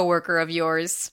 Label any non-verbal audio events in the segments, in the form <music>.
coworker of yours.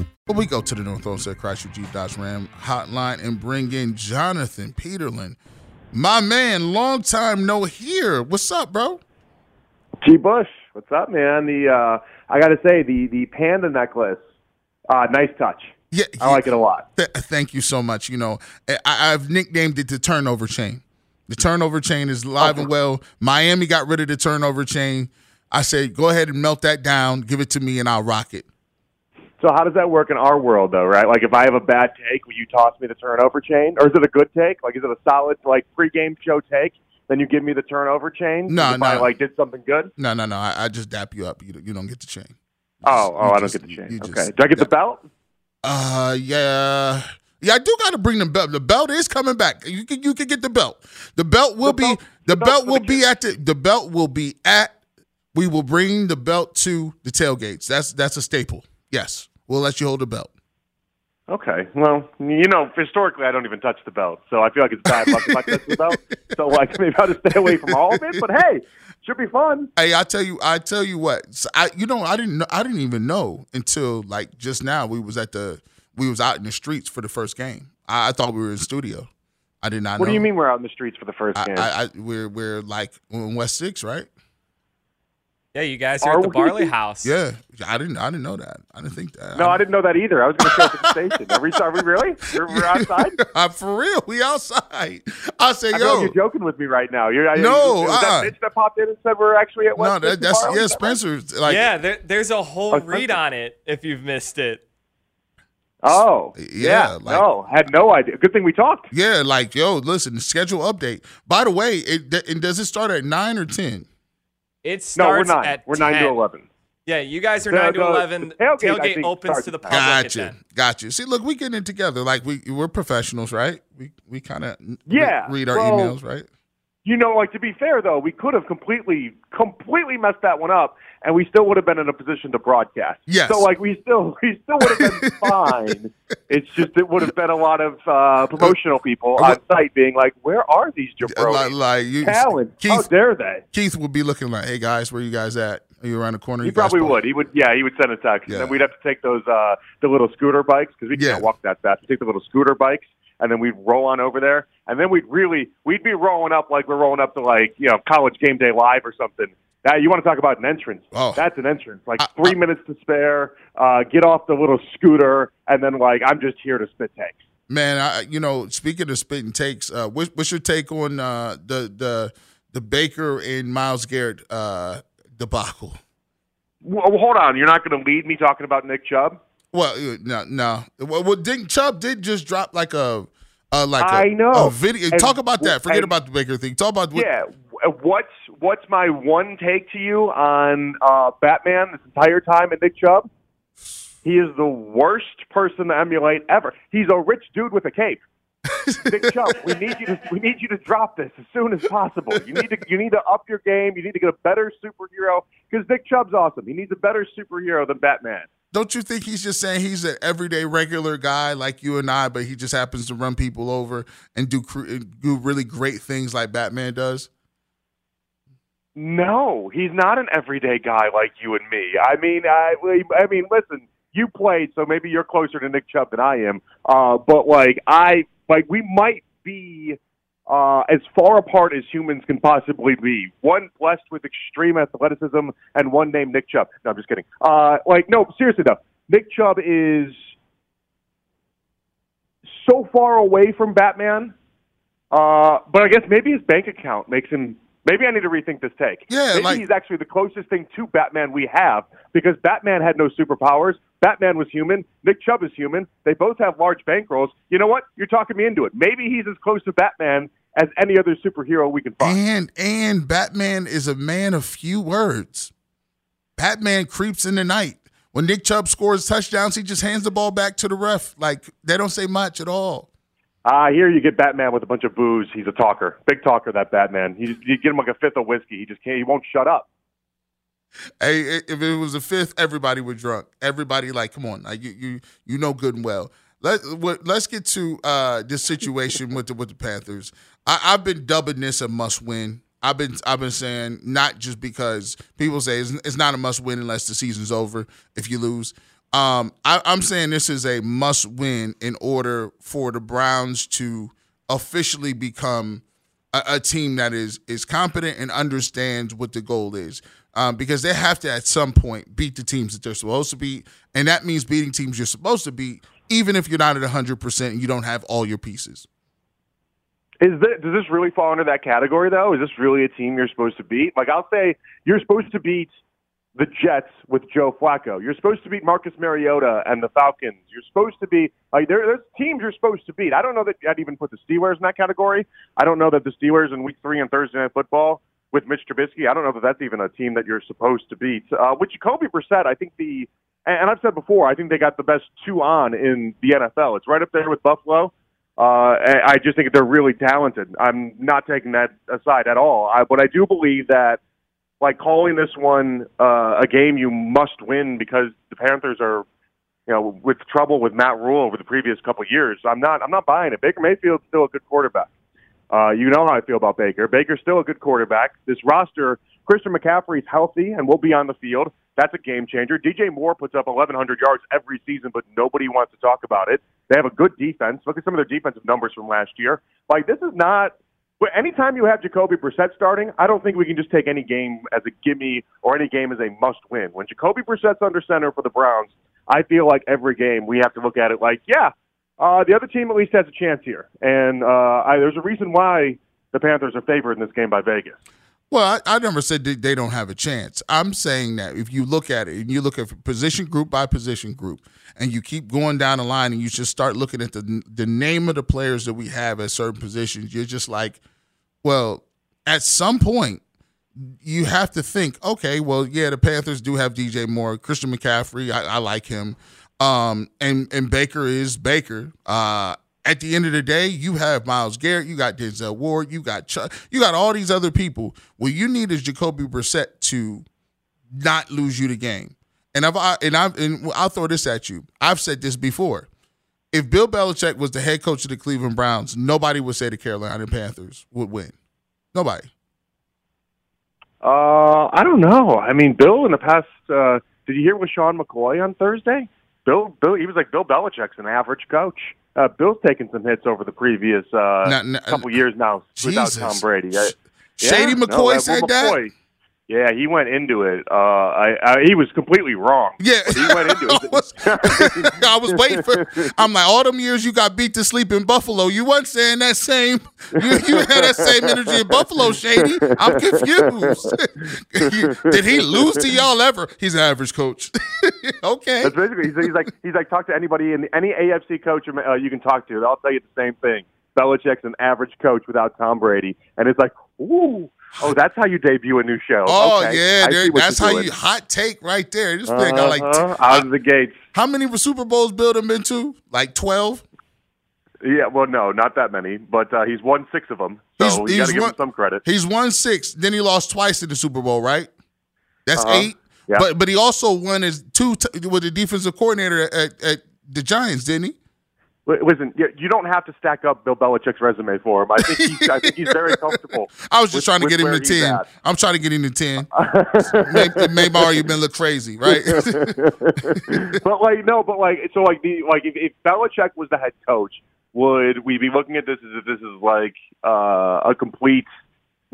Well, we go to the North Olmsted Chrysler Jeep Dodge Ram hotline and bring in Jonathan Peterlin. My man, long time no here. What's up, bro? G. Bush, what's up, man? The uh, I got to say the the panda necklace, uh, nice touch. Yeah, I like it a lot. Th- thank you so much. You know, I- I've nicknamed it the turnover chain. The turnover chain is live and well. Miami got rid of the turnover chain. I said, go ahead and melt that down, give it to me, and I'll rock it. So how does that work in our world, though? Right? Like, if I have a bad take, will you toss me the turnover chain, or is it a good take? Like, is it a solid like pregame show take? Then you give me the turnover chain. No, if no. I like did something good. No, no, no. I, I just dap you up. You, you don't get the chain. Oh, oh, You I don't get the chain. you okay. just- Do I get the belt? Uh, yeah, yeah. I do got to bring the belt. The belt is coming back. You can you can get the belt. The belt will The be belt- the belt belt will the be at the the belt will be at. We will bring the belt to the tailgates. That's that's a staple. Yes, we'll let you hold the belt. Okay. Well, you know, historically, I don't even touch the belt, so I feel like it's bad luck if I touch the belt. <laughs> So, like, maybe I'll just stay away from all of it. But hey, should be fun. Hey, I tell you, I tell you what. So I, you know, I didn't, know, I didn't even know until like just now. We was at the, we was out in the streets for the first game. I, I thought we were in studio. I did not. What know. do you mean we're out in the streets for the first I, game? I, I, we're we're like in West Six, right? Yeah, you guys are Are at the we? Barley House. Yeah, I didn't, I didn't know that. I didn't think that. no, I didn't know that either. I was going to show up at the station. Are we, are we really? We're, we're outside? <laughs> I'm for real. We outside. I say, I feel like yo, you're joking with me right now. You're, I- No, was uh-uh. that bitch that popped in and said we're actually at West no, that, that's tomorrow? yeah, Is that right? Spencer's like, yeah, there, there's a whole Oh, read on it if you've missed it. Oh, Yeah, yeah. like- no, had no idea. Good thing we talked. yeah, like, yo, listen, schedule update. By the way, it and does it start at nine or ten? It No, starts we're nine. at We're nine 10. to eleven. Yeah, you guys are The- nine to the- eleven. the tailgate, I think, opens starts to the public at Gotcha, 10. gotcha. See, look, we getting it together. Like we we're professionals, right? We we kind of Yeah, read our well- emails, right? You know, like to be fair though, we could have completely, completely messed that one up, and we still would have been in a position to broadcast. Yes. So like we still, we still would have been <laughs> fine. It's just it would have been a lot of uh, promotional people on site being like, "Where are these Like, jabronis? like you, Talent? How Keith, dare they?" Keith would be looking like, "Hey guys, where you guys at? Are you around the corner?" He probably park?" would. He would. Yeah, he would send a text, Yeah. and then we'd have to take those uh, the little scooter bikes because we Yeah. can't walk that fast. We take the little scooter bikes, and then we'd roll on over there, and then we'd really we'd be rolling up like we're rolling up to like you know college game day live or something. Now you want to talk about an entrance? Oh. That's an entrance. Like I- three I- minutes to spare. Uh, get off the little scooter, and then like I'm just here to spit takes. Man, I, you know, speaking of spitting takes, uh, what's, what's your take on uh, the the the Baker and Myles Garrett uh, debacle? Well, hold on, you're not going to lead me talking about Nick Chubb? Well, no, no. Well, well Nick Chubb did just drop like a, uh, like a, I know. a video. And- Talk about that. Forget and- about the Baker thing. Talk about what, Yeah. What's what's my one take to you on uh, Batman this entire time and Nick Chubb? He is the worst person to emulate ever. He's a rich dude with a cape. Nick <laughs> Chubb, we need you to we need you to drop this as soon as possible. You need to you need to up your game. You need to get a better superhero because Nick Chubb's awesome. He needs a better superhero than Batman. Don't you think he's just saying he's an everyday regular guy like you and I, but he just happens to run people over and do do really great things like Batman does? No, he's not an everyday guy like you and me. I mean, I, I mean, listen, you played, so maybe you're closer to Nick Chubb than I am. Uh, but like, I like we might be uh, as far apart as humans can possibly be. One blessed with extreme athleticism, and one named Nick Chubb. No, I'm just kidding. Uh, like, no, seriously though, Nick Chubb is so far away from Batman. Uh, but I guess maybe his bank account makes him. Maybe I need to rethink this take. Yeah, maybe like- he's actually the closest thing to Batman we have because Batman had no superpowers. Batman was human. Nick Chubb is human. They both have large bankrolls. You know what? You're talking me into it. Maybe he's as close to Batman as any other superhero we can find. And and Batman is a man of few words. Batman creeps in the night. When Nick Chubb scores touchdowns, he just hands the ball back to the ref. Like they don't say much at all. Ah, here you get Batman with a bunch of booze. He's a talker, big talker. That Batman. You, just, you get him like a fifth of whiskey. He just can't. He won't shut up. Hey, if it was a fifth, everybody was drunk. Everybody like, come on, like you you you know good and well. Let let's get to uh, this situation with the with the Panthers. I, I've been dubbing this a must win. I've been I've been saying not just because people say it's, it's not a must win unless the season's over if you lose. Um, I, I'm saying this is a must win in order for the Browns to officially become a, a team that is is competent and understands what the goal is. Um, because they have to at some point beat the teams that they're supposed to beat, and that means beating teams you're supposed to beat, even if you're not at 100 percent and you don't have all your pieces. Is does this really fall into that category though? Is this really a team you're supposed to beat? Like I'll say, you're supposed to beat the Jets with Joe Flacco. You're supposed to beat Marcus Mariota and the Falcons. You're supposed to be like there, there's teams you're supposed to beat. I don't know that I'd even put the Steelers in that category. I don't know that the Steelers in Week Three on Thursday Night Football with Mitch Trubisky. I don't know that that's even a team that you're supposed to beat. Uh, with Jacoby Brissett, I think the and I've said before, I think they got the best two on in the NFL. It's right up there with Buffalo. Uh, I just think they're really talented. I'm not taking that aside at all. I, but I do believe that, like calling this one uh, a game you must win because the Panthers are, you know, with trouble with Matt Rhule over the previous couple of years. I'm not. I'm not buying it. Baker Mayfield's still a good quarterback. Uh, you know how I feel about Baker. Baker's still a good quarterback. This roster, Christian McCaffrey's healthy and will be on the field. That's a game changer. DJ Moore puts up 1,100 yards every season, but nobody wants to talk about it. They have a good defense. Look at some of their defensive numbers from last year. Like this is not. Anytime you have Jacoby Brissett starting, I don't think we can just take any game as a gimme or any game as a must-win. When Jacoby Brissett's under center for the Browns, I feel like every game we have to look at it like, yeah, uh, the other team at least has a chance here, and uh, I, there's a reason why the Panthers are favored in this game by Vegas. Well, I, I never said they don't have a chance. I'm saying that if you look at it and you look at position group by position group, and you keep going down the line, and you just start looking at the the name of the players that we have at certain positions, you're just like, well, at some point, you have to think, okay, well, yeah, the Panthers do have DJ Moore, Christian McCaffrey, I, I like him, um, and and Baker is Baker. Uh, at the end of the day, you have Myles Garrett, you got Denzel Ward, you got Chuck, you got all these other people. What you need is Jacoby Brissett to not lose you the game. And I've I, and I've and I'll throw this at you. I've said this before. If Bill Belichick was the head coach of the Cleveland Browns, nobody would say the Carolina Panthers would win. Nobody. Uh, I don't know. I mean, Bill in the past. Uh, did you hear with Sean McCoy on Thursday? Bill, Bill, he was like Bill Belichick's an average coach. Uh, Bill's taken some hits over the previous uh, couple years now without Tom Brady. I- Shady Yeah, McCoy well, said that. Yeah, he went into it. Uh, I, I, he was completely wrong. Yeah, he went into <laughs> I it. was, <laughs> I was waiting for. I'm like, all them years you got beat to sleep in Buffalo, you weren't saying that same. You, you had that same energy in Buffalo, Shady. I'm confused. <laughs> Did he lose to y'all ever? He's an average coach. okay. That's basically he's, he's like he's like talk to anybody in any AFC coach uh, you can talk to. They'll tell you the same thing. Belichick's an average coach without Tom Brady, and it's like, ooh, oh, that's how you debut a new show. Oh Okay, yeah, there- that's how doing. you hot take right there. This thing got like Uh-huh, out of the gates. how many Super Bowls Bill them into? Like twelve. Yeah, well, no, not that many, but uh, he's won six of them, so He's- you got to give won- him some credit. He's won six. Then he lost twice in the Super Bowl, right? That's Uh-huh. eight. Yeah. But but he also won his two t- with the defensive coordinator at, at the Giants, didn't he? Li- Listen, you don't have to stack up Bill Belichick's resume for him. I think he's, I think he's very <laughs> comfortable. I was just with- trying to get him to ten. at. I'm trying to get him to ten. <laughs> It made my argument look crazy, right? <laughs> but like no, but like so like the like if, if Belichick was the head coach, would we be looking at this as if this is like uh, a complete?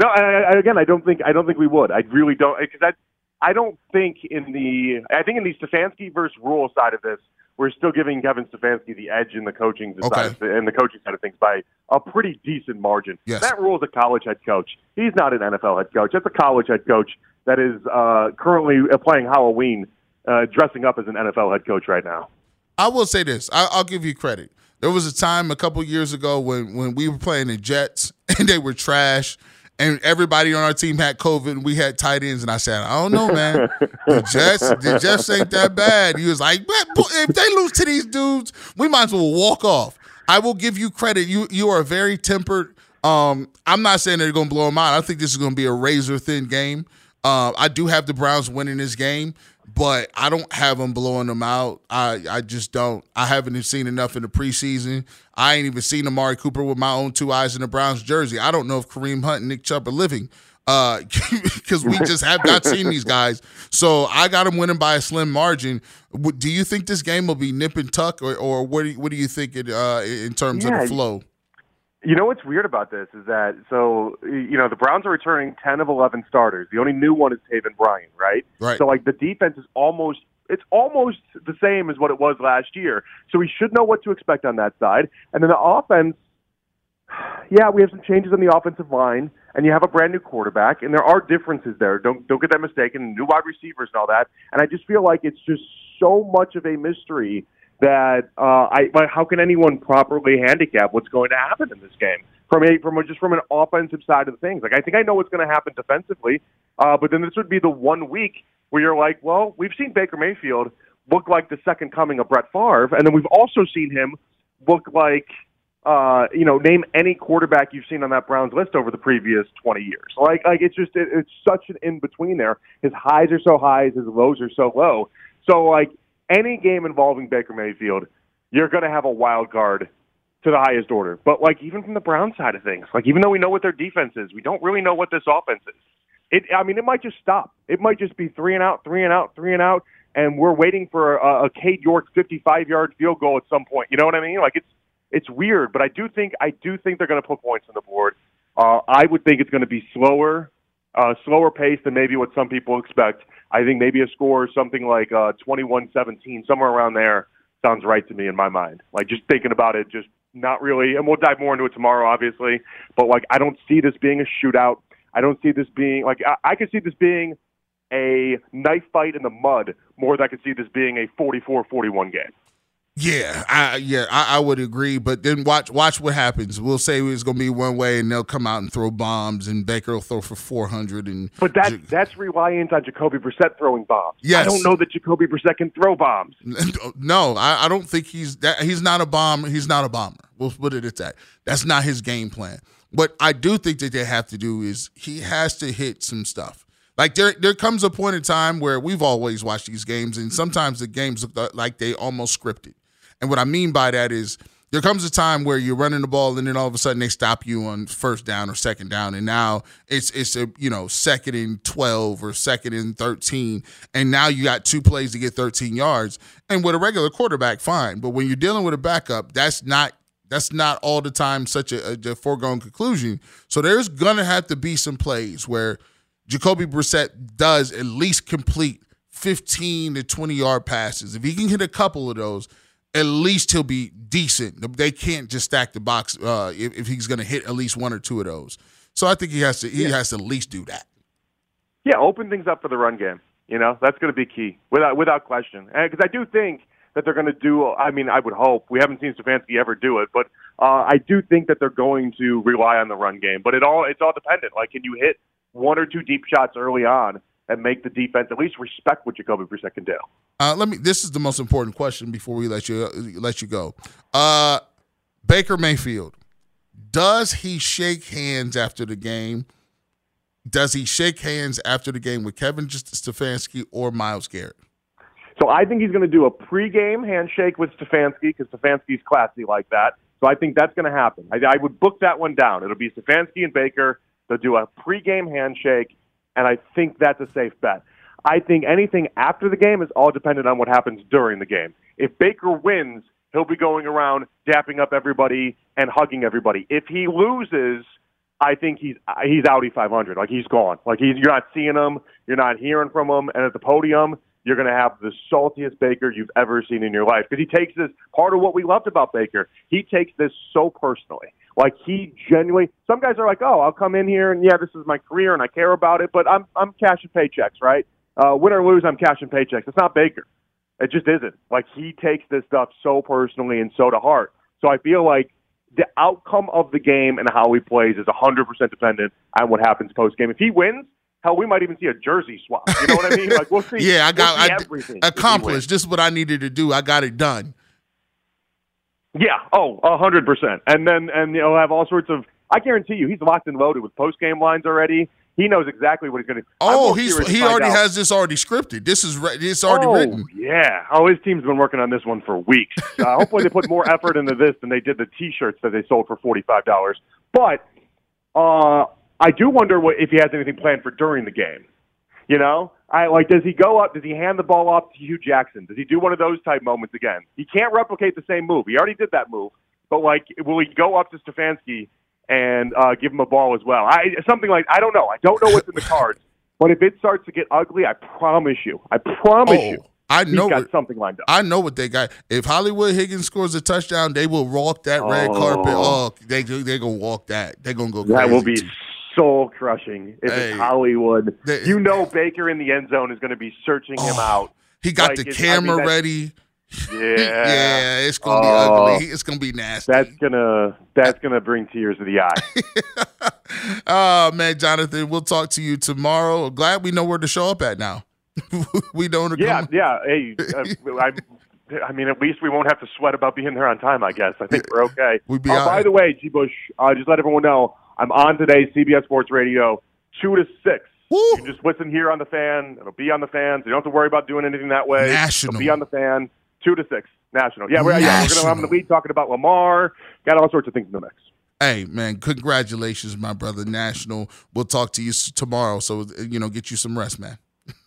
No, I, I, again, I don't think I don't think we would. I really don't because that I don't think in the I think in the Stefanski versus Rhule side of this, we're still giving Kevin Stefanski the edge in the coaching Okay. side of, in the coaching side of things by a pretty decent margin. Yes. Matt Rhule's a college head coach. He's not an NFL head coach. That's a college head coach that is uh, currently playing Halloween, uh, dressing up as an NFL head coach right now. I will say this. I, I'll give you credit. There was a time a couple years ago when when we were playing the Jets <laughs> and they were trash, and everybody on our team had COVID and we had tight ends. And I said, I don't know, man. The Jets, the Jets ain't that bad. He was like, "Man, if they lose to these dudes, we might as well walk off. I will give you credit. You you are very tempered. Um, I'm not saying they're going to blow them out. I think this is going to be a razor thin game. Uh, I do have the Browns winning this game, but I don't have them blowing them out. I, I just don't. I haven't seen enough in the preseason. I ain't even seen Amari Cooper with my own two eyes in the Browns jersey. I don't know if Kareem Hunt and Nick Chubb are living <laughs> because we just have not seen these <laughs> guys. So I got them winning by a slim margin. Do you think this game will be nip and tuck, or, or what, do you, what do you think it, uh, in terms Yeah, of the flow? You know what's weird about this is that so you know the Browns are returning ten of eleven starters. The only new one is Taven Bryan, right? Right. So like the defense is almost it's almost the same as what it was last year. So we should know what to expect on that side. And then the offense, yeah, we have some changes on the offensive line, and you have a brand new quarterback, and there are differences there. Don't don't get that mistaken. New wide receivers and all that. And I just feel like it's just so much of a mystery that uh, I how can anyone properly handicap what's going to happen in this game from a from a, just from an offensive side of things? Like I think I know what's going to happen defensively, uh, but then this would be the one week where you're like, well, we've seen Baker Mayfield look like the second coming of Brett Favre, and then we've also seen him look like. Uh, you know, name any quarterback you've seen on that Browns list over the previous 20 years. Like, like it's just it, it's such an in between there. His highs are so high, his lows are so low. So, like, any game involving Baker Mayfield, you're going to have a wild card to the highest order. But like even from the Brown side of things, like even though we know what their defense is, we don't really know what this offense is. It, I mean, it might just stop. It might just be three and out, three and out, three and out, and we're waiting for a, a Cade York 55 yard field goal at some point. You know what I mean? Like it's it's weird, but I do think I do think they're going to put points on the board. Uh, I would think it's going to be slower, uh, slower pace than maybe what some people expect. I think maybe a score something like uh, 21-17, somewhere around there sounds right to me in my mind. Like just thinking about it, just not really. And we'll dive more into it tomorrow, obviously. But like, I don't see this being a shootout. I don't see this being like I, I could see this being a knife fight in the mud more than I could see this being a 44-41 game. Yeah, I yeah, I, I would agree. But then watch watch what happens. We'll say it's going to be one way, and they'll come out and throw bombs, and Baker will throw for four hundred. And But that that's reliant on Jacoby Brissett throwing bombs. Yes. I don't know that Jacoby Brissett can throw bombs. <laughs> no, I, I don't think he's that. He's not a bomber. He's not a bomber. We'll put it at that. That's not his game plan. What I do think that they have to do is he has to hit some stuff. Like there, there comes a point in time where we've always watched these games, and sometimes the games look like they almost scripted. And what I mean by that is there comes a time where you're running the ball, and then all of a sudden they stop you on first down or second down, and now it's it's a you know second and twelve or second and thirteen, and now you got two plays to get 13 yards. And with a regular quarterback, fine, but when you're dealing with a backup, that's not that's not all the time such a, a, a foregone conclusion. So there's gonna have to be some plays where Jacoby Brissett does at least complete 15 to 20 yard passes. If he can hit a couple of those, at least he'll be decent. They can't just stack the box uh, if, if he's going to hit at least one or two of those. So I think he has to he has to at least do that. Yeah, open things up for the run game. You know, that's going to be key without without question. Because I do think that they're going to do. I mean, I would hope we haven't seen Stefanski ever do it, but uh, I do think that they're going to rely on the run game. But it all it's all dependent. Like, can you hit one or two deep shots early on and make the defense at least respect what Jacoby Brissett can do? Uh, let me. This is the most important question before we let you let you go. Uh, Baker Mayfield, does he shake hands after the game? Does he shake hands after the game with Kevin Stefanski or Myles Garrett? So I think he's going to do a pregame handshake with Stefanski because Stefanski's classy like that. So I think that's going to happen. I, I would book that one down. It'll be Stefanski and Baker. They'll do a pregame handshake, and I think that's a safe bet. I think anything after the game is all dependent on what happens during the game. If Baker wins, he'll be going around dapping up everybody and hugging everybody. If he loses, I think he's he's Audi 500. Like he's gone. Like he's you're not seeing him, you're not hearing from him, and at the podium you're going to have the saltiest Baker you've ever seen in your life because he takes this. Part of what we loved about Baker, he takes this so personally. Like he genuinely. Some guys are like, "Oh, I'll come in here and yeah, this is my career and I care about it, but I'm I'm cashing paychecks, right? Uh, win or lose, I'm cashing paychecks. It's not Baker. It just isn't. Like he takes this stuff so personally and so to heart. So I feel like the outcome of the game and how he plays is 100% dependent on what happens post game. If he wins, hell, we might even see a jersey swap. You know what I mean? Like we'll <laughs> see. yeah, I got we'll I, everything. accomplished. This is what I needed to do. I got it done. Yeah. Oh, a hundred percent. And then and you know have all sorts of. I guarantee you, he's locked and loaded with post game lines already. He knows exactly what he's going to. Oh, he's he already has this already scripted. This is re- it's already oh, written. Yeah. Oh, his team's been working on this one for weeks. <laughs> Uh, hopefully, they put more effort into this than they did the T-shirts that they sold for forty-five dollars. But uh, I do wonder what if he has anything planned for during the game. You know, I like. Does he go up? Does he hand the ball off to Hue Jackson? Does he do one of those type moments again? He can't replicate the same move. He already did that move. But like, will he go up to Stefanski and uh, give him a ball as well? I something like I don't know. I don't know what's in the cards. <laughs> But if it starts to get ugly, I promise you, I promise Oh, you, I he's know got what- something lined up. I know what they got. If Hollywood Higgins scores a touchdown, they will walk that red Oh. carpet. Oh, they they gonna walk that. They're gonna go. Crazy. That will be soul crushing if Hey. it's Hollywood. They- you know, <laughs> Baker in the end zone is going to be searching him Oh, out. He got Like, the it's- I mean, camera ready. <laughs> Yeah, Yeah, it's gonna be Oh. ugly. It's gonna be nasty. That's gonna that's gonna bring tears to the eye. <laughs> oh man, Jonathan, we'll talk to you tomorrow. Glad we know where to show up at now. we don't. yeah, come- yeah. Hey, uh, I, I mean, at least we won't have to sweat about being there on time. I guess. I think we're okay. We'd be Uh, by the way, G. Bush, uh, just let everyone know I'm on today, CBS Sports Radio, two to six. Woo! You can just listen here on the fan. It'll be on the fan. So you don't have to worry about doing anything that way. National. It'll be on the fan. Two to six. National. Yeah, we're, yeah, we're gonna I'm in the National. lead talking about Lamar. Got all sorts of things in the mix. Hey man, congratulations, my brother. National. We'll talk to you tomorrow. So you know, get you some rest, man. <laughs>